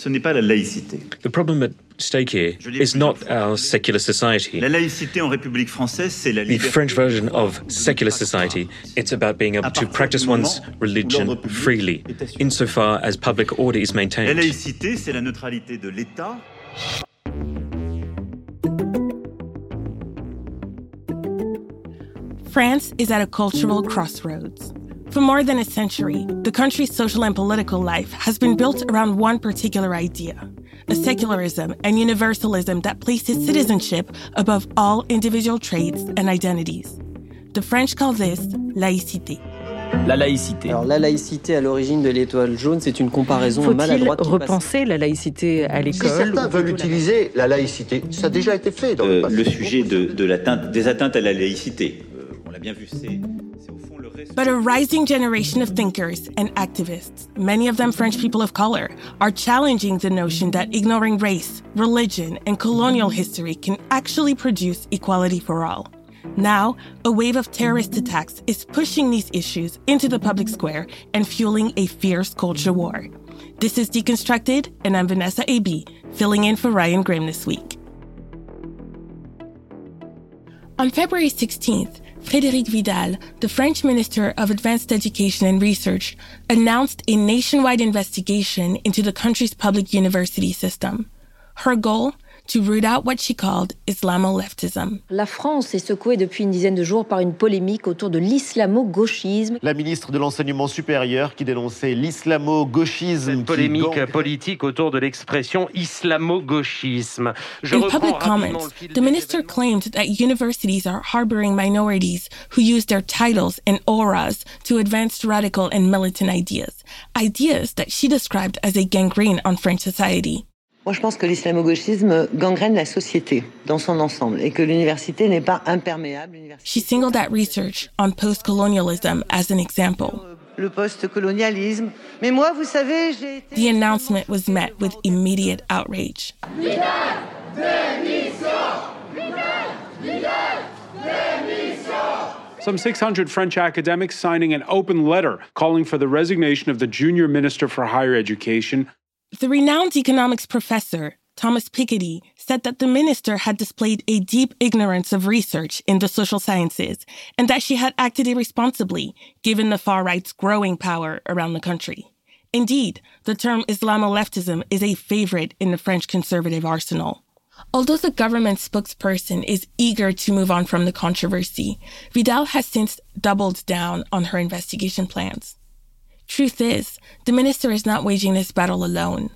Ce n'est pas la laïcité. The problem at stake here is not our secular society. La laïcité en République française, c'est la The. French version of secular society, it's about being able to practice one's religion freely, insofar as public order is La maintained. laïcité, c'est la neutralité de l'État. France is at a cultural crossroads. For more than a century, the country's social and political life has been built around one particular idea a secularism and universalism that places citizenship above all individual traits and identities. The French call this laïcité. La laïcité. Alors la laïcité à l'origine de l'étoile jaune, c'est une comparaison Faut-il maladroite. passe- repenser la laïcité à Si l'école certains ou veulent utiliser la laïcité, ça a déjà été fait dans le Euh, passé. le sujet de, des atteintes à la laïcité, euh, on l'a bien vu, c'est But a rising generation of thinkers and activists, many of them French people of color, are challenging the notion that ignoring race, religion, and colonial history can actually produce equality for all. Now, a wave of terrorist attacks is pushing these issues into the public square and fueling a fierce culture war. This is Deconstructed, and I'm Vanessa A. Bee, filling in for Ryan Grim this week. On February 16th, Frédérique Vidal, the French Minister of Advanced Education and Research, announced a nationwide investigation into the country's public university system. Her goal? To root out what she called Islamo-leftism. La France est secouée depuis une dizaine de jours par une polémique autour de l'islamo-gauchisme. La ministre de l'Enseignement supérieur qui dénonçait l'islamo-gauchisme. Cette polémique gang- politique autour de l'expression islamo-gauchisme. Je In reprends public comments, the minister claimed that universities are harboring minorities who use their titles and auras to advance radical and militant ideas, ideas that she described as a gangrene on French society. Moi, je pense que l'islamo-gauchisme gangrène la société dans son ensemble et que l'université n'est pas imperméable. She singled out research on post colonialism as an example. Le post-colonialisme. Mais moi, vous savez, j'ai été... The announcement was met with immediate outrage. Some 600 French academics signing an open letter calling for the resignation of the junior minister for higher education. The renowned economics professor, Thomas Piketty, said that the minister had displayed a deep ignorance of research in the social sciences and that she had acted irresponsibly given the far right's growing power around the country. Indeed, the term Islamo-leftism is a favorite in the French conservative arsenal. Although the government spokesperson is eager to move on from the controversy, Vidal has since doubled down on her investigation plans. Truth is, the minister is not waging this battle alone.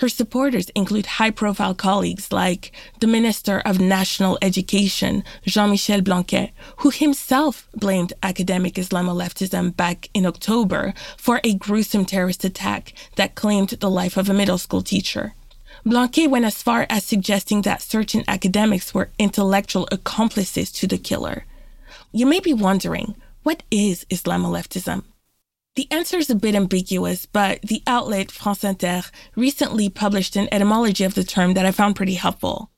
Her supporters include high profile colleagues like the Minister of National Education, Jean Michel Blanquer, who himself blamed academic Islamo-leftism back in October for a gruesome terrorist attack that claimed the life of a middle school teacher. Blanquer went as far as suggesting that certain academics were intellectual accomplices to the killer. You may be wondering, what is Islamo-leftism? The answer is a bit ambiguous, but the outlet France Inter recently published an etymology of the term that I found pretty helpful.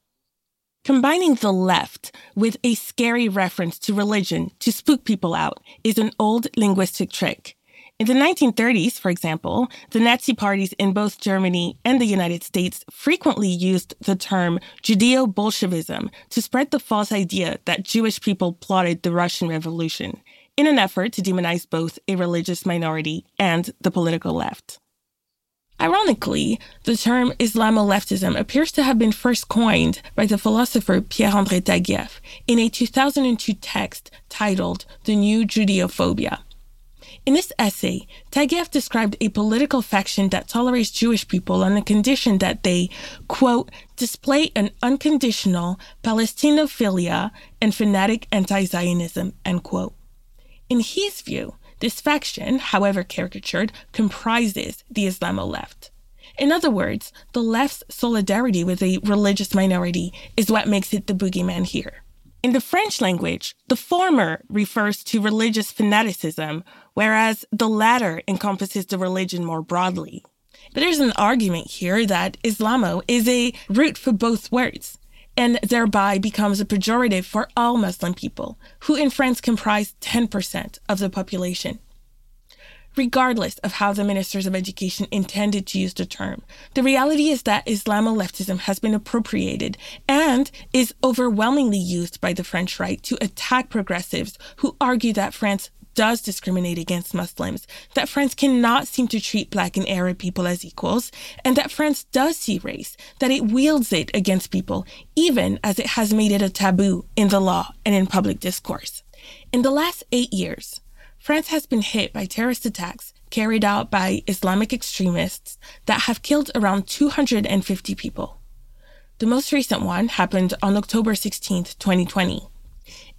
Combining the left with a scary reference to religion to spook people out is an old linguistic trick. In the 1930s, for example, the Nazi parties in both Germany and the United States frequently used the term Judeo Bolshevism to spread the false idea that Jewish people plotted the Russian Revolution in an effort to demonize both a religious minority and the political left. Ironically, the term Islamo-leftism appears to have been first coined by the philosopher Pierre-André Taguieff in a 2002 text titled The New Judeophobia. In this essay, Taguieff described a political faction that tolerates Jewish people on the condition that they, quote, display an unconditional Palestinophilia and fanatic anti-Zionism, end quote. In his view, This faction, however caricatured, comprises the Islamo left. In other words, the left's solidarity with a religious minority is what makes it the boogeyman here. In the French language, the former refers to religious fanaticism, whereas the latter encompasses the religion more broadly. There's an argument here that Islamo is a root for both words, and thereby becomes a pejorative for all Muslim people, who in France comprise 10% of the population regardless of how the ministers of education intended to use the term. The reality is that Islamo leftism has been appropriated and is overwhelmingly used by the French right to attack progressives who argue that France does discriminate against Muslims, that France cannot seem to treat Black and Arab people as equals, and that France does see race, that it wields it against people, even as it has made it a taboo in the law and in public discourse. In the last eight years, France has been hit by terrorist attacks carried out by Islamic extremists that have killed around 250 people. The most recent one happened on October 16, 2020.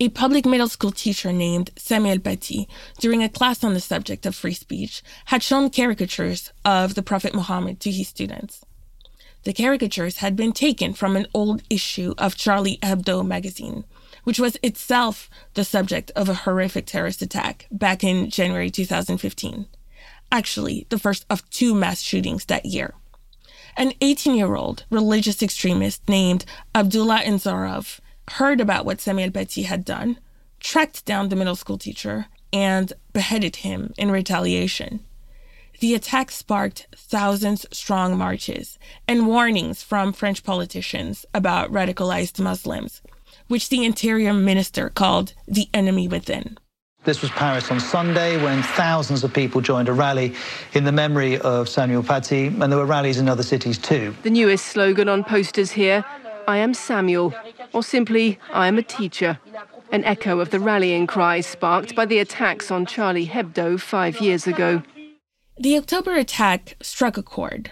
A public middle school teacher named Samuel Paty, during a class on the subject of free speech, had shown caricatures of the Prophet Muhammad to his students. The caricatures had been taken from an old issue of Charlie Hebdo magazine, which was itself the subject of a horrific terrorist attack back in January 2015. Actually, the first of two mass shootings that year. An 18 year old religious extremist named Abdullah Anzorov heard about what Samuel Paty had done, tracked down the middle school teacher, and beheaded him in retaliation. The attack sparked thousands strong marches and warnings from French politicians about radicalized Muslims, which the interior minister called the enemy within. This was Paris on Sunday when thousands of people joined a rally in the memory of Samuel Paty, and there were rallies in other cities too. The newest slogan on posters here I am Samuel, or simply, I am a teacher. An echo of the rallying cries sparked by the attacks on Charlie Hebdo five years ago. The October attack struck a chord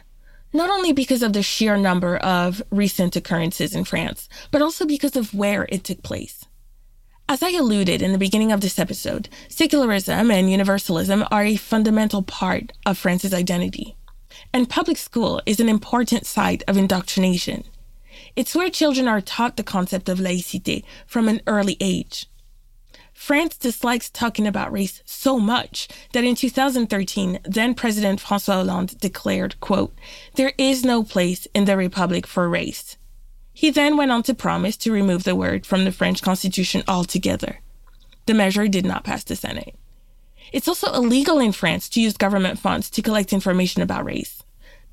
not only because of the sheer number of recent occurrences in France, but also because of where it took place. As I alluded in the beginning of this episode, secularism and universalism are a fundamental part of France's identity. And public school is an important site of indoctrination. It's where children are taught the concept of laïcité from an early age. France dislikes talking about race so much that in 2013, then President François Hollande declared, quote, there is no place in the Republic for race. He then went on to promise to remove the word from the French constitution altogether. The measure did not pass the Senate. It's also illegal in France to use government funds to collect information about race.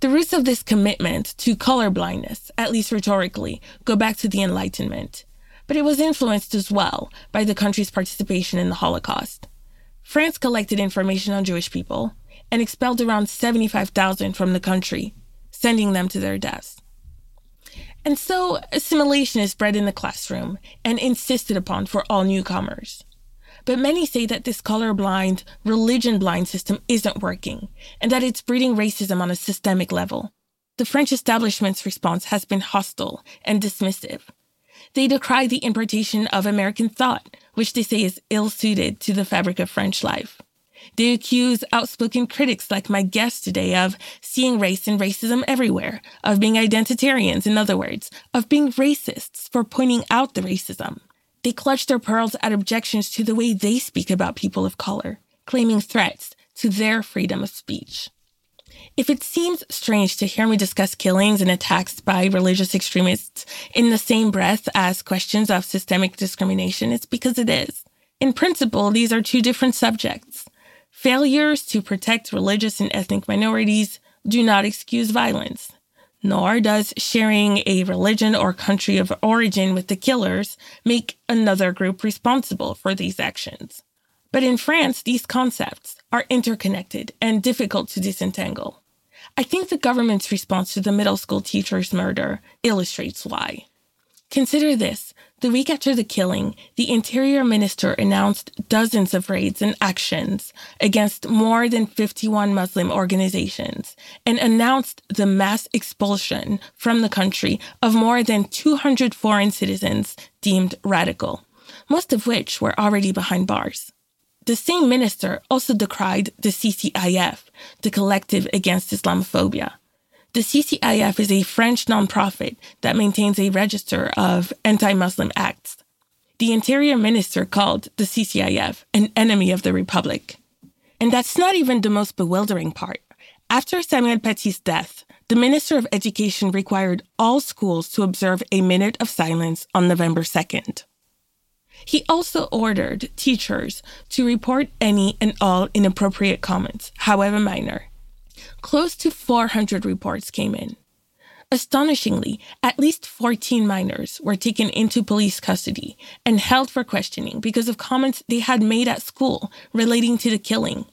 The roots of this commitment to colorblindness, at least rhetorically, go back to the Enlightenment but it was influenced as well by the country's participation in the Holocaust. France collected information on Jewish people and expelled around 75,000 from the country, sending them to their deaths. And so assimilation is bred in the classroom and insisted upon for all newcomers. But many say that this colorblind, religion blind system isn't working and that it's breeding racism on a systemic level. The French establishment's response has been hostile and dismissive, they decry the importation of American thought, which they say is ill suited to the fabric of French life. They accuse outspoken critics like my guest today of seeing race and racism everywhere, of being identitarians, in other words, of being racists for pointing out the racism. They clutch their pearls at objections to the way they speak about people of color, claiming threats to their freedom of speech. If it seems strange to hear me discuss killings and attacks by religious extremists in the same breath as questions of systemic discrimination, it's because it is. In principle, these are two different subjects. Failures to protect religious and ethnic minorities do not excuse violence, nor does sharing a religion or country of origin with the killers make another group responsible for these actions. But in France, these concepts are interconnected and difficult to disentangle. I think the government's response to the middle school teacher's murder illustrates why. Consider this the week after the killing, the Interior Minister announced dozens of raids and actions against more than 51 Muslim organizations and announced the mass expulsion from the country of more than 200 foreign citizens deemed radical, most of which were already behind bars. the same minister also decried the CCIF, the Collective Against Islamophobia. The CCIF is a French nonprofit that maintains a register of anti Muslim acts. The interior minister called the CCIF an enemy of the Republic. And that's not even the most bewildering part. After Samuel Paty's death, the Minister of Education required all schools to observe a minute of silence on November 2nd. He also ordered teachers to report any and all inappropriate comments, however minor. Close to 400 reports came in. Astonishingly, at least 14 minors were taken into police custody and held for questioning because of comments they had made at school relating to the killing.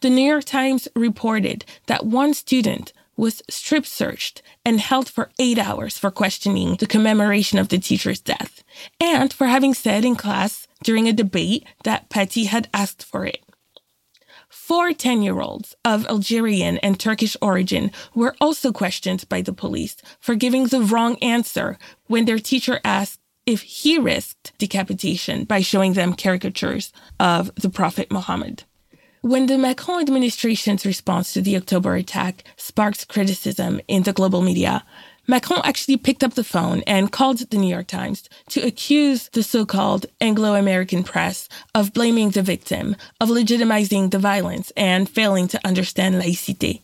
The New York Times reported that one student was strip searched and held for eight hours for questioning the commemoration of the teacher's death and for having said in class during a debate that Paty had asked for it. Four 10 year olds of Algerian and Turkish origin were also questioned by the police for giving the wrong answer when their teacher asked if he risked decapitation by showing them caricatures of the Prophet Muhammad. When the Macron administration's response to the October attack sparked criticism in the global media, Macron actually picked up the phone and called the New York Times to accuse the so called Anglo American press of blaming the victim, of legitimizing the violence, and failing to understand laïcité.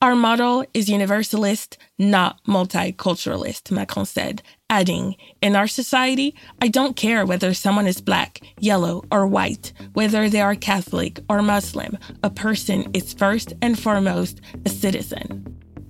Our model is universalist, not multiculturalist, Macron said, adding, In our society, I don't care whether someone is black, yellow, or white, whether they are Catholic or Muslim, a person is first and foremost a citizen.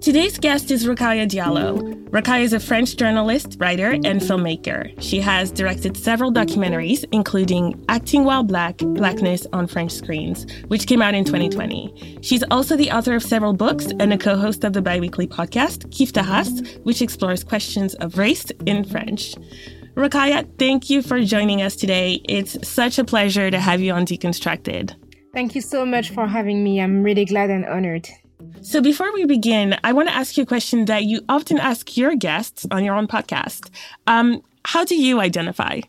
Today's guest is Rokhaya Diallo. Rokhaya is a French journalist, writer, and filmmaker. She has directed several documentaries, including Acting While Black, Blackness on French Screens, which came out in 2020. She's also the author of several books and a co-host of the biweekly podcast, Kiffe ta race, which explores questions of race in French. Rokhaya, thank you for joining us today. It's such a pleasure to have you on Deconstructed. Thank you so much for having me. I'm really glad and honored. So, before we begin, I want to ask you a question that you often ask your guests on your own podcast. Um, how do you identify?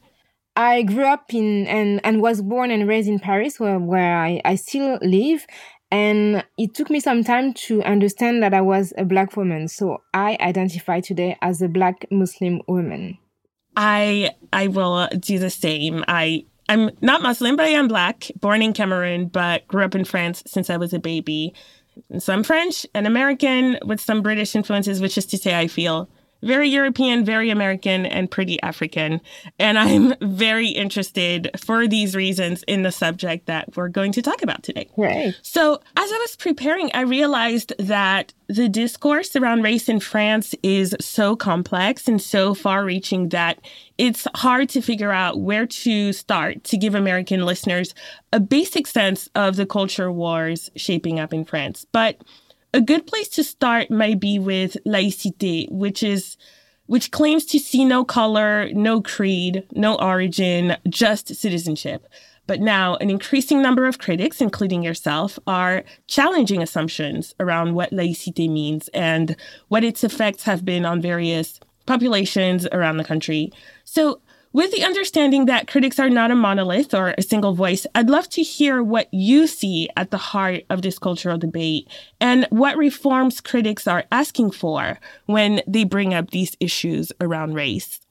I grew up in and, and was born and raised in Paris, where, where I, I still live. And it took me some time to understand that I was a Black woman. So, I identify today as a Black Muslim woman. I I will do the same. I I'm not Muslim, but I am Black, born in Cameroon, but grew up in France since I was a baby. So I'm French and American with some British influences, which is to say, I feel very European, very American, and pretty African. And I'm very interested for these reasons in the subject that we're going to talk about today. Right. So, as I was preparing, I realized that the discourse around race in France is so complex and so far reaching that it's hard to figure out where to start to give American listeners a basic sense of the culture wars shaping up in France. But a good place to start might be with laïcité, which is which claims to see no color, no creed, no origin, just citizenship. But now, an increasing number of critics, including yourself, are challenging assumptions around what laïcité means and what its effects have been on various populations around the country. So, With the understanding that critics are not a monolith or a single voice, I'd love to hear what you see at the heart of this cultural debate and what reforms critics are asking for when they bring up these issues around race.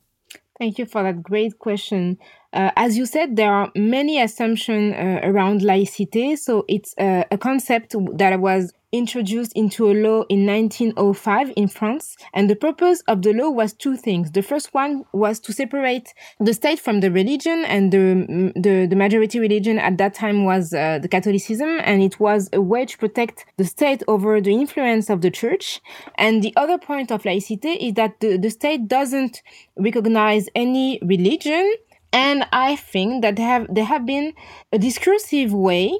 Thank you for that great question. Uh, as you said, there are many assumptions uh, around laïcité. So it's uh, a concept that was introduced into a law in 1905 in France. And the purpose of the law was two things. The first one was to separate the state from the religion, and the, the, the majority religion at that time was uh, the Catholicism, and it was a way to protect the state over the influence of the church. And the other point of laïcité is that the, the state doesn't recognize any religion and I think that have, there have been a discursive way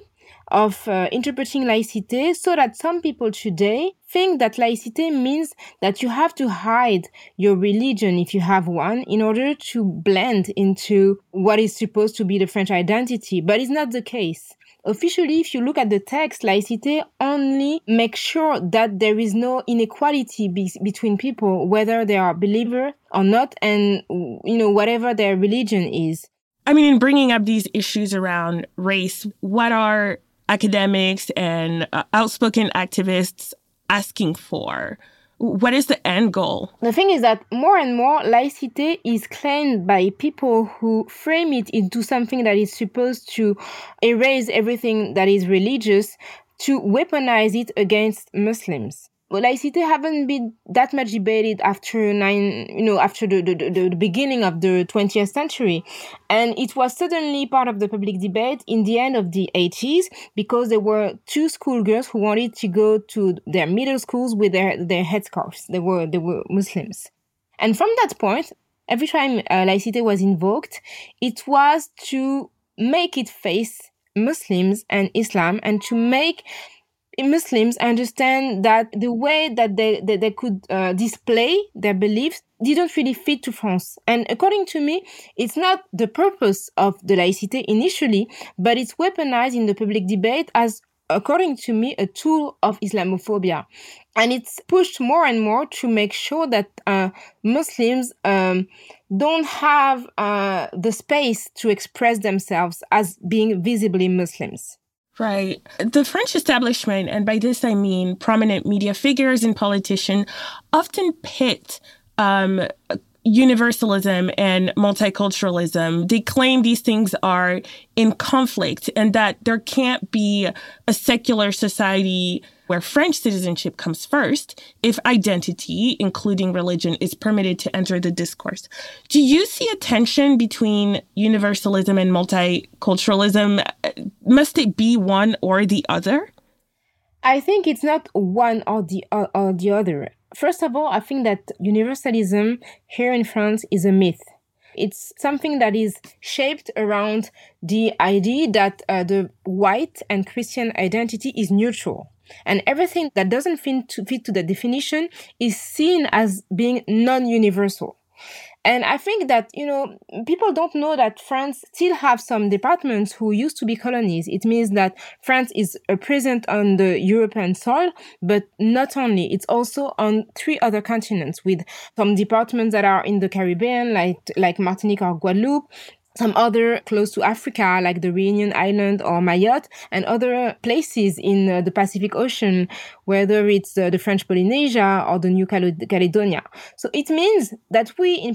of uh, interpreting laïcité so that some people today think that laïcité means that you have to hide your religion if you have one in order to blend into what is supposed to be the French identity. But it's not the case. Officially, if you look at the text, laïcité only makes sure that there is no inequality be- between people, whether they are believer or not, and you know whatever their religion is. I mean, in bringing up these issues around race, what are academics and uh, outspoken activists asking for? what is the end goal? The thing is that more and more laicite is claimed by people who frame it into something that is supposed to erase everything that is religious to weaponize it against Muslims laicity haven't been that much debated after nine, you know, after the, the, the, beginning of the 20th century. And it was suddenly part of the public debate in the end of the 80s because there were two schoolgirls who wanted to go to their middle schools with their, their headscarves. They were, they were Muslims. And from that point, every time uh, laicity was invoked, it was to make it face Muslims and Islam and to make Muslims understand that the way that they, that they could uh, display their beliefs didn't really fit to France. And according to me, it's not the purpose of the laïcité initially, but it's weaponized in the public debate as, according to me, a tool of Islamophobia. And it's pushed more and more to make sure that uh, Muslims um, don't have uh, the space to express themselves as being visibly Muslims. Right. The French establishment, and by this I mean prominent media figures and politicians, often pit um, universalism and multiculturalism. They claim these things are in conflict and that there can't be a secular society where French citizenship comes first if identity, including religion, is permitted to enter the discourse. Do you see a tension between universalism and multiculturalism? Must it be one or the other? I think it's not one or the or, the other. First of all, I think that universalism here in France is a myth. It's something that is shaped around the idea that uh, the white and Christian identity is neutral. And everything that doesn't fit to, fit to the definition is seen as being non-universal. And I think that, you know, people don't know that France still have some departments who used to be colonies. It means that France is a present on the European soil, but not only, it's also on three other continents with some departments that are in the Caribbean, like, like Martinique or Guadeloupe, some other close to Africa, like the Reunion Island or Mayotte, and other places in uh, the Pacific Ocean, whether it's uh, the French Polynesia or the New Caledonia. So it means that we in,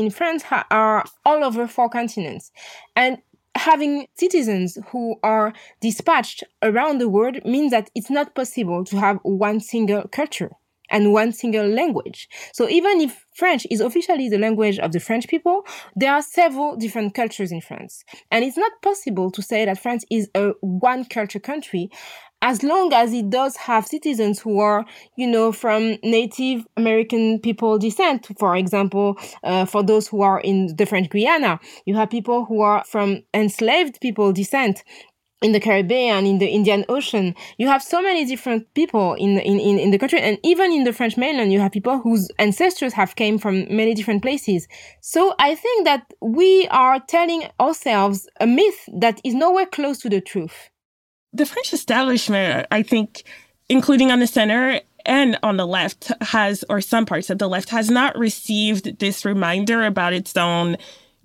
in France are all over four continents. And having citizens who are dispatched around the world means that it's not possible to have one single culture and one single language. So even if French is officially the language of the French people, there are several different cultures in France. And it's not possible to say that France is a one culture country as long as it does have citizens who are, you know, from Native American people descent, for example, uh, for those who are in the French Guiana, you have people who are from enslaved people descent in the Caribbean, in the Indian Ocean, you have so many different people in, in, in, in the country. And even in the French mainland, you have people whose ancestors have came from many different places. So I think that we are telling ourselves a myth that is nowhere close to the truth. The French establishment, I think, including on the center and on the left, has, or some parts of the left, has not received this reminder about its own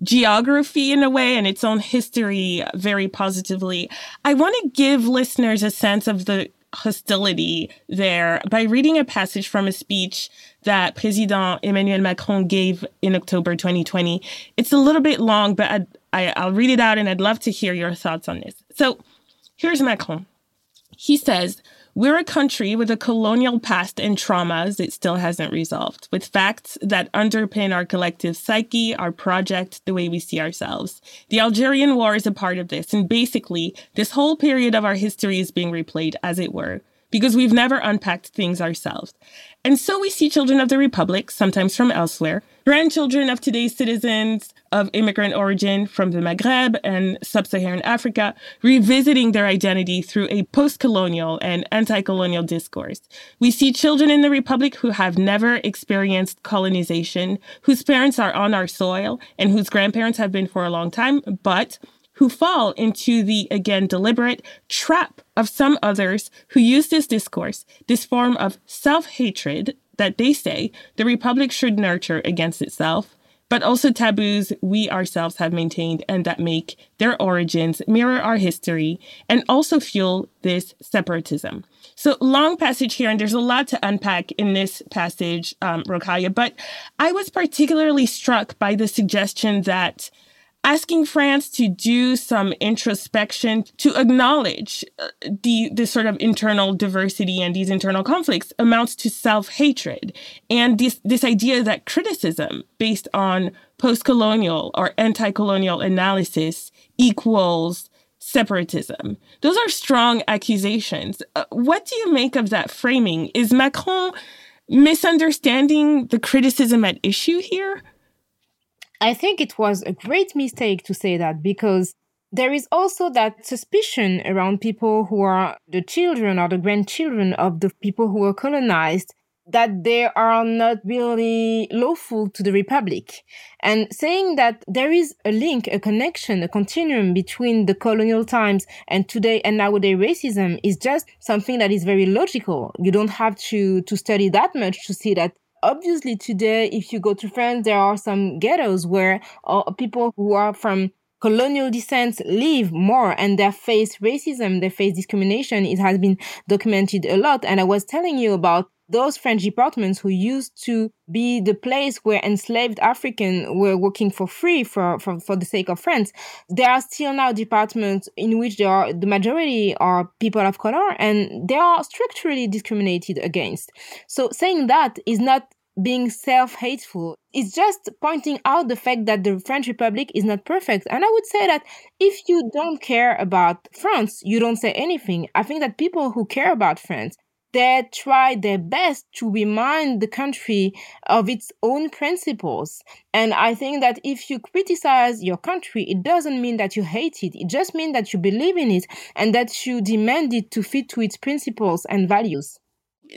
geography in a way and its own history very positively. I want to give listeners a sense of the hostility there by reading a passage from a speech that President Emmanuel Macron gave in October 2020. It's a little bit long, but I'd, I, i will read it out and I'd love to hear your thoughts on this. So here's Macron. He says, we're a country with a colonial past and traumas it still hasn't resolved, with facts that underpin our collective psyche, our project, the way we see ourselves. The Algerian War is a part of this, and basically, this whole period of our history is being replayed, as it were because we've never unpacked things ourselves. And so we see children of the Republic, sometimes from elsewhere, grandchildren of today's citizens of immigrant origin from the Maghreb and sub Saharan Africa, revisiting their identity through a post colonial and anti colonial discourse. We see children in the Republic who have never experienced colonization, whose parents are on our soil, and whose grandparents have been for a long time, but who fall into the, again, deliberate trap of some others who use this discourse, this form of self hatred that they say the Republic should nurture against itself, but also taboos we ourselves have maintained and that make their origins mirror our history and also fuel this separatism. So, long passage here, and there's a lot to unpack in this passage, um, Rokhaya, but I was particularly struck by the suggestion that asking France to do some introspection to acknowledge uh, the this sort of internal diversity and these internal conflicts amounts to self-hatred and this this idea that criticism based on post-colonial or anti-colonial analysis equals separatism. Those are strong accusations. Uh, what do you make of that framing? Is Macron misunderstanding the criticism at issue here? I think it was a great mistake to say that because there is also that suspicion around people who are the children or the grandchildren of the people who were colonized that they are not really lawful to the republic. And saying that there is a link a connection a continuum between the colonial times and today and nowadays racism is just something that is very logical. You don't have to to study that much to see that obviously today if you go to france there are some ghettos where uh, people who are from colonial descent live more and they face racism they face discrimination. It has been documented a lot. And i was telling you about those French departments who used to be the place where enslaved Africans were working for free for, for, for the sake of France, there are still now departments in which there are, the majority are people of color and they are structurally discriminated against. So saying that is not being self-hateful. It's just pointing out the fact that the French Republic is not perfect. And I would say that if you don't care about France, you don't say anything. I think that people who care about France they try their best to remind the country of its own principles. And I think that if you criticize your country, it doesn't mean that you hate it. It just means that you believe in it and that you demand it to fit to its principles and values.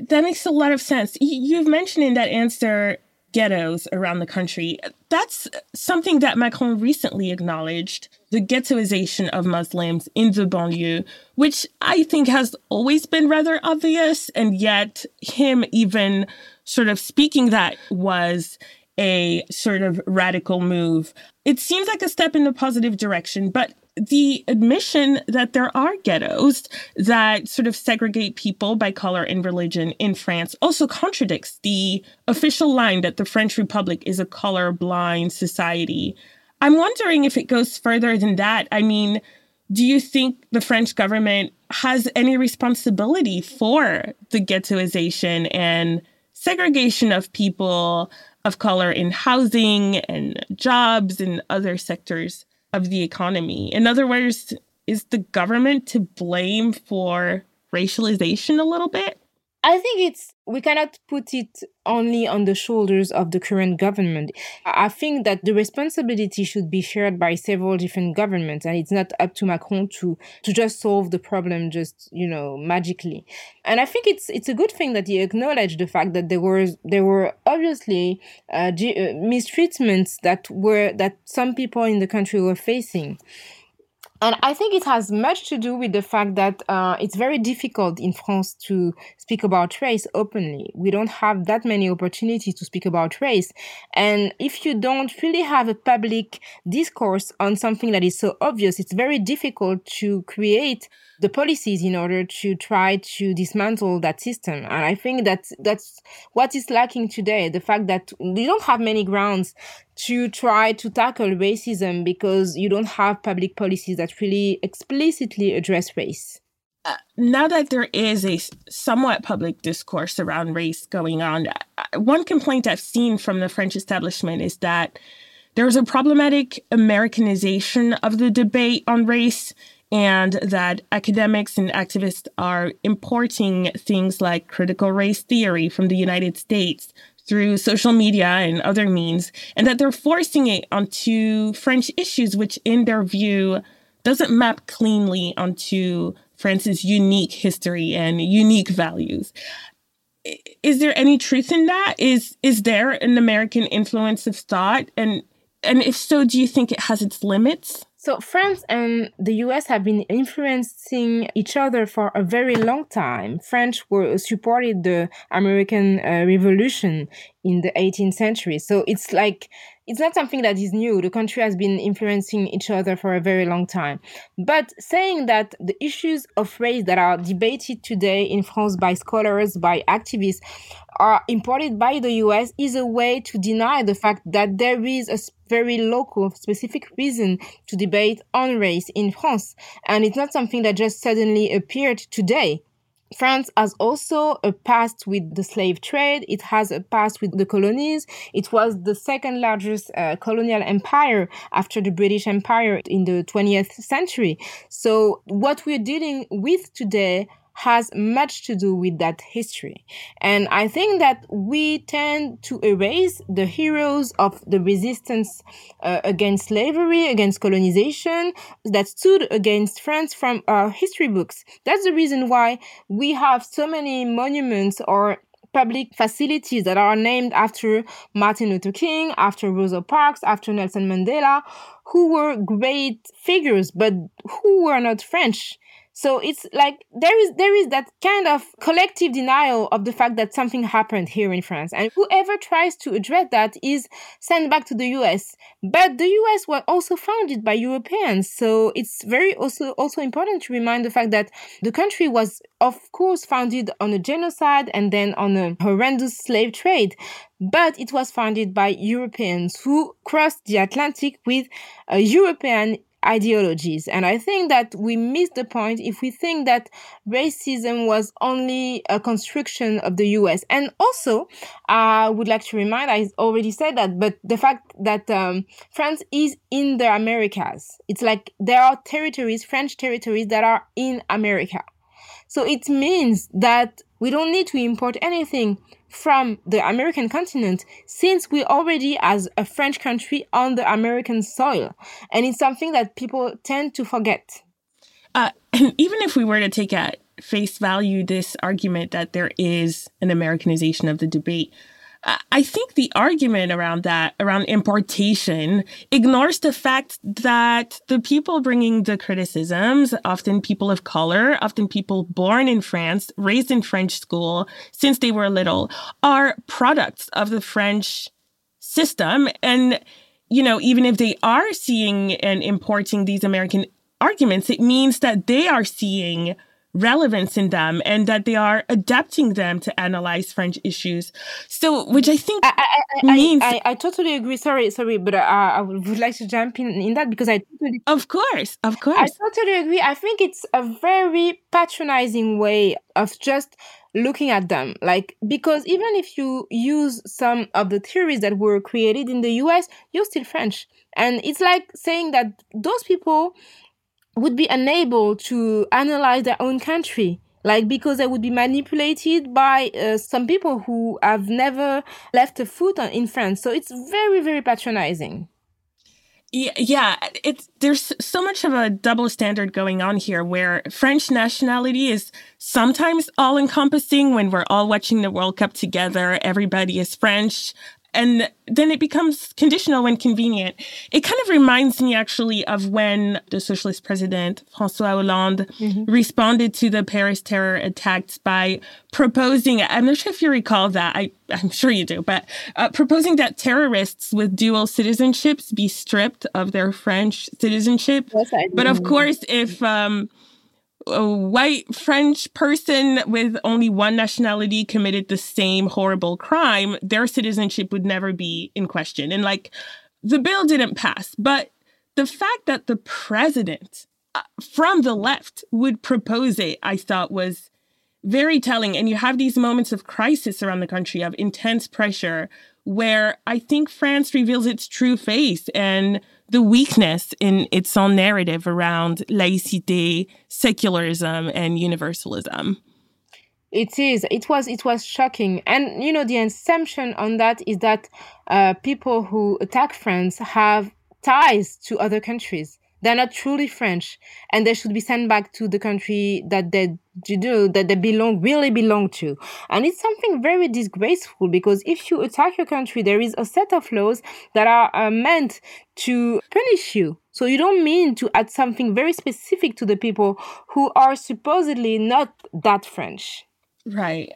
That makes a lot of sense. You've mentioned in that answer ghettos around the country. That's something that Macron recently acknowledged the ghettoization of Muslims in the banlieue, which I think has always been rather obvious. And yet, him even sort of speaking that was a sort of radical move. It seems like a step in the positive direction, but the admission that there are ghettos that sort of segregate people by color and religion in France also contradicts the official line that the French Republic is a color blind society. I'm wondering if it goes further than that. I mean, do you think the French government has any responsibility for the ghettoization and segregation of people of color in housing and jobs and other sectors of the economy. In other words, is the government to blame for racialization a little bit? I think it's we cannot put it only on the shoulders of the current government. I think that the responsibility should be shared by several different governments and it's not up to Macron to to just solve the problem just, you know, magically. And I think it's it's a good thing that he acknowledged the fact that there were there were obviously uh, uh, mistreatments that were that some people in the country were facing. And I think it has much to do with the fact that uh, it's very difficult in France to speak about race openly. We don't have that many opportunities to speak about race. And if you don't really have a public discourse on something that is so obvious, it's very difficult to create the policies in order to try to dismantle that system. And I think that that's what is lacking today. The fact that we don't have many grounds to try to tackle racism because you don't have public policies that really explicitly address race. Uh, now that there is a somewhat public discourse around race going on, uh, one complaint I've seen from the French establishment is that there's a problematic Americanization of the debate on race and that academics and activists are importing things like critical race theory from the United States through social media and other means, and that they're forcing it onto French issues, which, in their view, doesn't map cleanly onto France's unique history and unique values. Is there any truth in that? Is is there an American influence of thought? And and if so, do you think it has its limits? So France and the US have been influencing each other for a very long time. French were supported the American uh, Revolution in the 18th century. So it's like it's not something that is new. The country has been influencing each other for a very long time. But saying that the issues of race that are debated today in France by scholars, by activists, are imported by the US is a way to deny the fact that there is a very local, specific reason to debate on race in France. And it's not something that just suddenly appeared today. France has also a past with the slave trade. It has a past with the colonies. It was the second largest uh, colonial empire after the British Empire in the 20th century. So what we're dealing with today has much to do with that history. And I think that we tend to erase the heroes of the resistance uh, against slavery, against colonization, that stood against France from our history books. That's the reason why we have so many monuments or public facilities that are named after Martin Luther King, after Rosa Parks, after Nelson Mandela, who were great figures, but who were not French. So it's like there is there is that kind of collective denial of the fact that something happened here in France. And whoever tries to address that is sent back to the US. But the US was also founded by Europeans. So it's very also also important to remind the fact that the country was of course founded on a genocide and then on a horrendous slave trade but it was founded by Europeans who crossed the Atlantic with a European ideologies. And I think that we miss the point if we think that racism was only a construction of the US. And also, I would like to remind, I already said that, but the fact that um, France is in the Americas. It's like there are territories, French territories that are in America. So it means that we don't need to import anything from the American continent since we already as a French country on the American soil. And it's something that people tend to forget. Uh, even if we were to take at face value this argument that there is an Americanization of the debate, I think the argument around that, around importation, ignores the fact that the people bringing the criticisms, often people of color, often people born in France, raised in French school since they were little, are products of the French system. And, you know, even if they are seeing and importing these American arguments, it means that they are seeing relevance in them and that they are adapting them to analyze French issues. So, which I think I, I, means. I, I, totally agree. Sorry, sorry, but uh, I would like to jump in in that because I totally. Of course, of course. I totally agree. I think it's a very patronizing way of just looking at them like because even if you use some of the theories that were created in the US you're still French and it's like saying that those people would be unable to analyze their own country like because they would be manipulated by uh, some people who have never left a foot on, in France. So it's very, very patronizing. Yeah, yeah, it's there's so much of a double standard going on here where French nationality is sometimes all encompassing when we're all watching the World Cup together, everybody is French and then it becomes conditional when convenient. It kind of reminds me actually of when the socialist president François Hollande mm-hmm. responded to the Paris terror attacks by proposing, I'm not sure if you recall that, I, I'm sure you do, but uh, proposing that terrorists with dual citizenships be stripped of their French citizenship. Yes, but of course, if um, a white French person with only one nationality committed the same horrible crime, their citizenship would never be in question. And like the bill didn't pass, but the fact that the president uh, from the left would propose it, I thought was very telling. And you have these moments of crisis around the country, of intense pressure, where I think France reveals its true face and the weakness in its own narrative around laïcité, secularism, and universalism. It is. It was. It was shocking, and you know the assumption on that is that uh, people who attack France have ties to other countries. They're not truly French, and they should be sent back to the country that they do that they belong really belong to. And it's something very disgraceful because if you attack your country, there is a set of laws that are uh, meant to punish you. So you don't mean to add something very specific to the people who are supposedly not that French. Right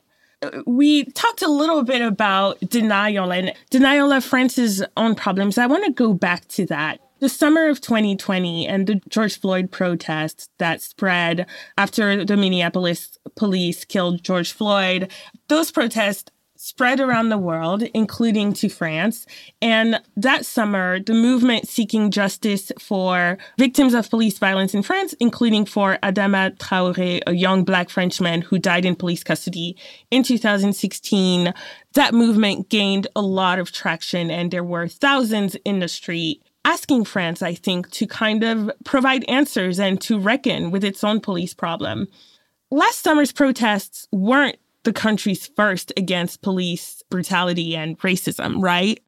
we talked a little bit about denial and denial of France's own problems. I want to go back to that the summer of 2020 and the George Floyd protests that spread after the Minneapolis police killed George Floyd, those protests spread around the world, including to France. And that summer, the movement seeking justice for victims of police violence in France, including for Adama Traoré, a young black Frenchman who died in police custody in 2016, that movement gained a lot of traction and there were thousands in the street asking France, I think, to kind of provide answers and to reckon with its own police problem. Last summer's protests weren't the country's first against police brutality and racism, right?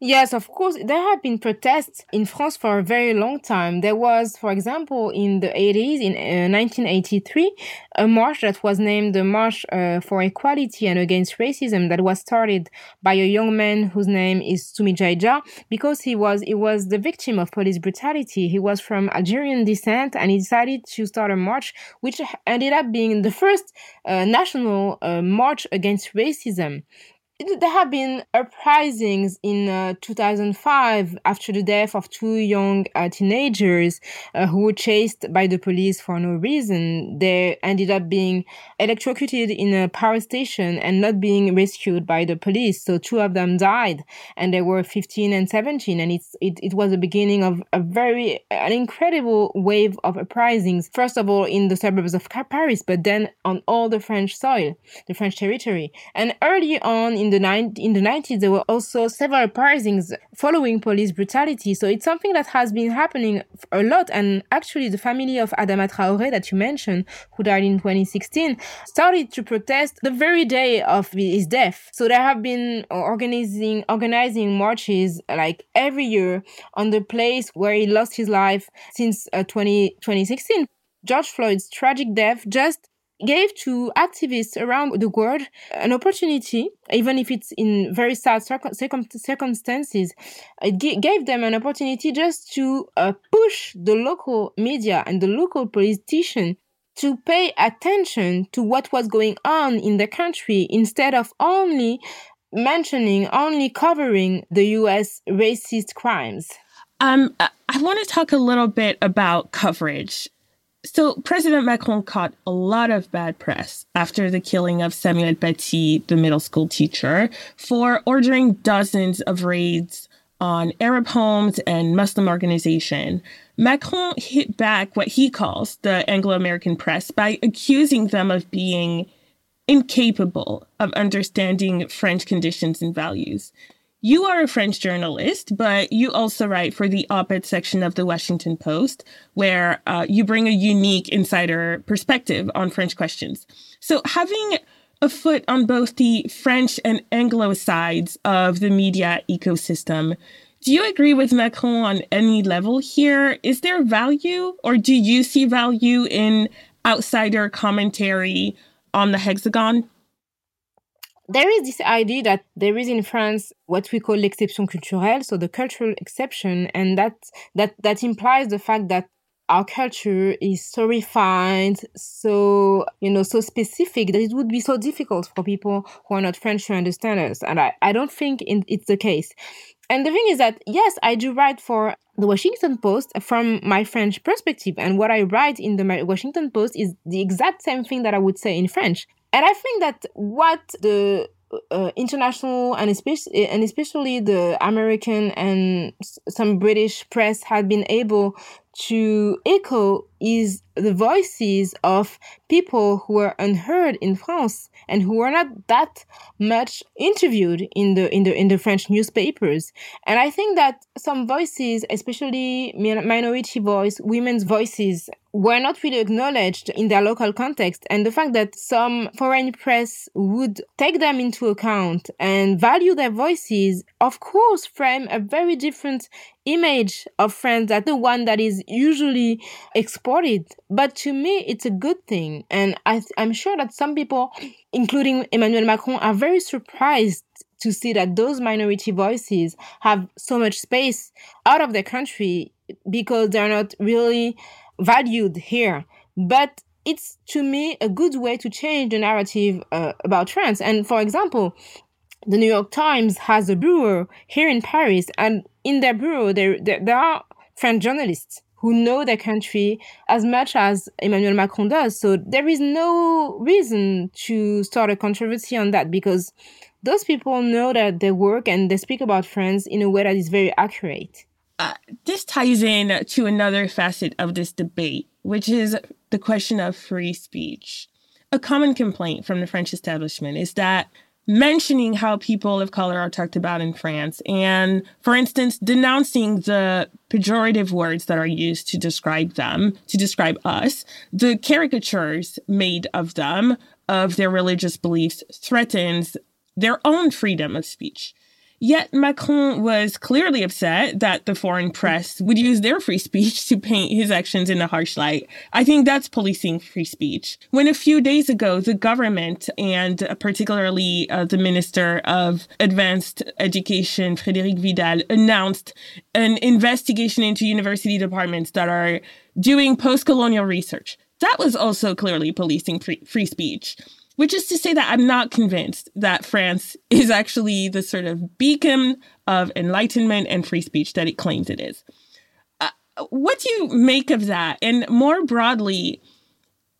Yes, of course. There have been protests in France for a very long time. There was, for example, in the 80s, in uh, 1983, a march that was named the March uh, for Equality and Against Racism that was started by a young man whose name is Toumi Djaïdja because he was he was the victim of police brutality. He was from Algerian descent and he decided to start a march which ended up being the first uh, national uh, march against racism there have been uprisings in uh, 2005 after the death of two young uh, teenagers uh, who were chased by the police for no reason. They ended up being electrocuted in a power station and not being rescued by the police. So two of them died and they were 15 and 17. And it's, it, it was the beginning of a very, an incredible wave of uprisings. First of all, in the suburbs of Paris, but then on all the French soil, the French territory. And early on in in the ni- in the 90s there were also several uprisings following police brutality. So it's something that has been happening a lot. And actually the family of Adama Traoré that you mentioned who died in 2016 started to protest the very day of his death. So they have been organizing organizing marches like every year on the place where he lost his life since uh, 20, 2016 George Floyd's tragic death just gave to activists around the world an opportunity, even if it's in very sad circum- circumstances, it g- gave them an opportunity just to uh, push the local media and the local politician to pay attention to what was going on in the country instead of only mentioning, only covering the US racist crimes. Um, I want to talk a little bit about coverage so, President Macron caught a lot of bad press after the killing of Samuel Paty, the middle school teacher, for ordering dozens of raids on Arab homes and Muslim organization. Macron hit back what he calls the Anglo American press by accusing them of being incapable of understanding French conditions and values. You are a French journalist, but you also write for the op ed section of the Washington Post, where uh, you bring a unique insider perspective on French questions. So, having a foot on both the French and Anglo sides of the media ecosystem, do you agree with Macron on any level here? Is there value, or do you see value in outsider commentary on the hexagon? There is this idea that there is in France what we call l'exception culturelle, so the cultural exception, and that that that implies the fact that our culture is so refined, so you know, so specific that it would be so difficult for people who are not French to understand us. And I, I don't think it's the case. And the thing is that yes, I do write for the Washington Post from my French perspective, and what I write in the Washington Post is the exact same thing that I would say in French. And I think that what the uh, international and especially and especially the American and some British press had been able to echo is the voices of people who were unheard in France and who were not that much interviewed in the in the in the French newspapers. And I think that some voices, especially minority voice, women's voices, were not really acknowledged in their local context. And the fact that some foreign press would take them into account and value their voices, of course, frame a very different image of France that the one that is usually exported. But to me, it's a good thing. And I, I'm sure that some people, including Emmanuel Macron, are very surprised to see that those minority voices have so much space out of their country because they're not really valued here. But it's to me a good way to change the narrative uh, about France. And for example, the New York Times has a bureau here in Paris, and in their bureau, there, there, there are French journalists who know their country as much as Emmanuel Macron does. So there is no reason to start a controversy on that because those people know that they work and they speak about France in a way that is very accurate. Uh, this ties in to another facet of this debate, which is the question of free speech. A common complaint from the French establishment is that mentioning how people of color are talked about in France and, for instance, denouncing the pejorative words that are used to describe them, to describe us, the caricatures made of them, of their religious beliefs, threatens their own freedom of speech. Yet Macron was clearly upset that the foreign press would use their free speech to paint his actions in a harsh light. I think that's policing free speech. When a few days ago, the government and particularly uh, the Minister of Advanced Education, Frédérique Vidal, announced an investigation into university departments that are doing post colonial research. That was also clearly policing free, free speech which is to say that I'm not convinced that France is actually the sort of beacon of enlightenment and free speech that it claims it is. Uh, what do you make of that? And more broadly,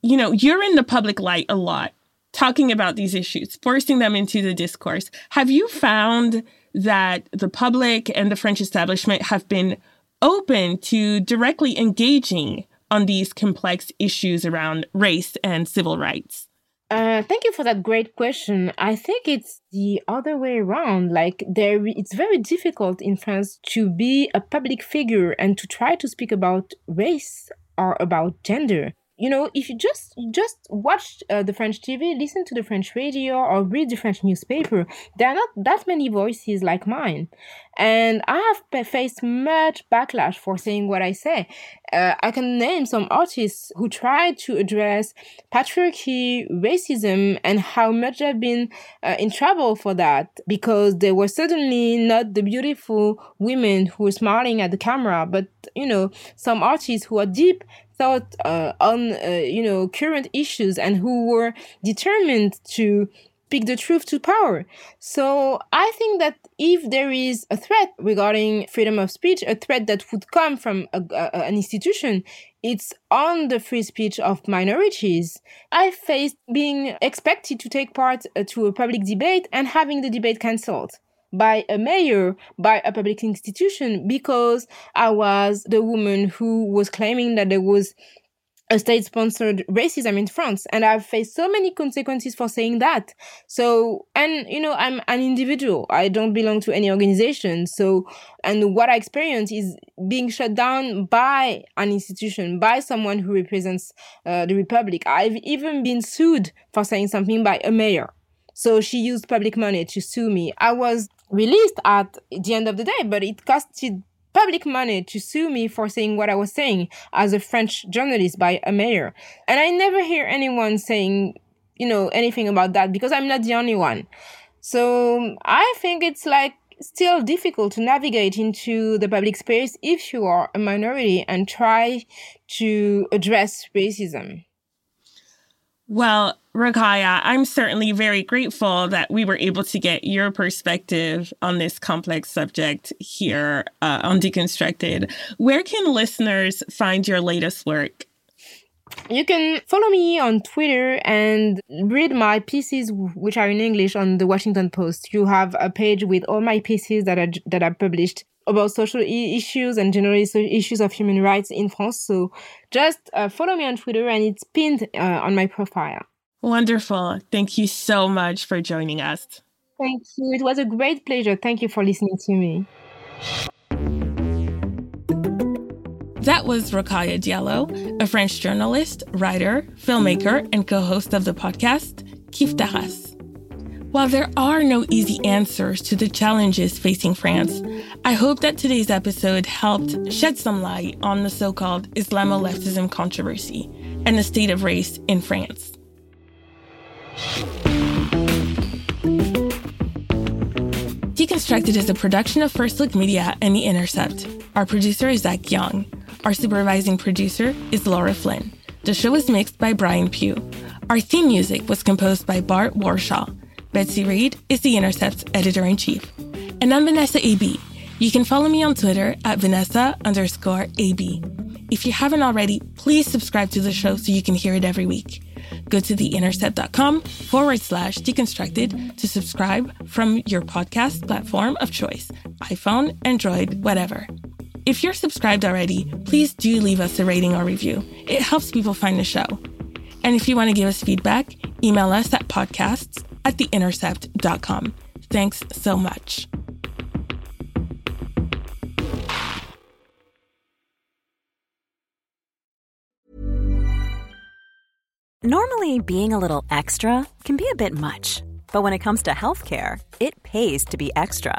you know, you're in the public light a lot, talking about these issues, forcing them into the discourse. Have you found that the public and the French establishment have been open to directly engaging on these complex issues around race and civil rights? Uh, thank you for that great question. I think it's the other way around. Like there, it's very difficult in France to be a public figure and to try to speak about race or about gender you know if you just just watch uh, the french tv listen to the french radio or read the french newspaper there are not that many voices like mine. And i have faced much backlash for saying what i say. Uh, i can name some artists who tried to address patriarchy racism and how much they've been uh, in trouble for that because they were certainly not the beautiful women who were smiling at the camera but you know some artists who are deep thought uh, on uh, you know current issues and who were determined to speak the truth to power. So I think that if there is a threat regarding freedom of speech, a threat that would come from a, a, an institution, it's on the free speech of minorities. I faced being expected to take part uh, to a public debate and having the debate cancelled by a mayor, by a public institution, because I was the woman who was claiming that there was a state sponsored racism in France. And I've faced so many consequences for saying that. So, and you know, I'm an individual. I don't belong to any organization. So, and what I experience is being shut down by an institution, by someone who represents uh, the Republic. I've even been sued for saying something by a mayor. So she used public money to sue me. I was released at the end of the day, but it costed public money to sue me for saying what I was saying as a French journalist by a mayor. And I never hear anyone saying you know, anything about that because I'm not the only one. So um, I think it's like still difficult to navigate into the public space if you are a minority and try to address racism. Well, Rokhaya, I'm certainly very grateful that we were able to get your perspective on this complex subject here uh, on Deconstructed. Where can listeners find your latest work? You can follow me on Twitter and read my pieces, which are in English, on the Washington Post. You have a page with all my pieces that are that are published about social issues and generally issues of human rights in France. So just uh, follow me on Twitter, and it's pinned uh, on my profile. Wonderful. Thank you so much for joining us. Thank you. It was a great pleasure. Thank you for listening to me. That was Rokhaya Diallo, a French journalist, writer, filmmaker, and co host of the podcast Kiffe ta race. While there are no easy answers to the challenges facing France, I hope that today's episode helped shed some light on the so called Islamo leftism controversy and the state of race in France. Deconstructed is a production of First Look Media and The Intercept. Our producer is Zach Young. Our supervising producer is Laura Flynn. The show is mixed by Brian Pugh. Our theme music was composed by Bart Warshaw. Betsy Reed is The Intercept's editor in chief. And I'm Vanessa A. Bee. You can follow me on Twitter at Vanessa underscore AB. If you haven't already, please subscribe to the show so you can hear it every week. Go to theintercept.com forward slash deconstructed to subscribe from your podcast platform of choice iPhone, Android, whatever. If you're subscribed already, please do leave us a rating or review. It helps people find the show. And if you want to give us feedback, email us at podcasts at theintercept.com. Thanks so much. Normally, being a little extra can be a bit much, but when it comes to healthcare, it pays to be extra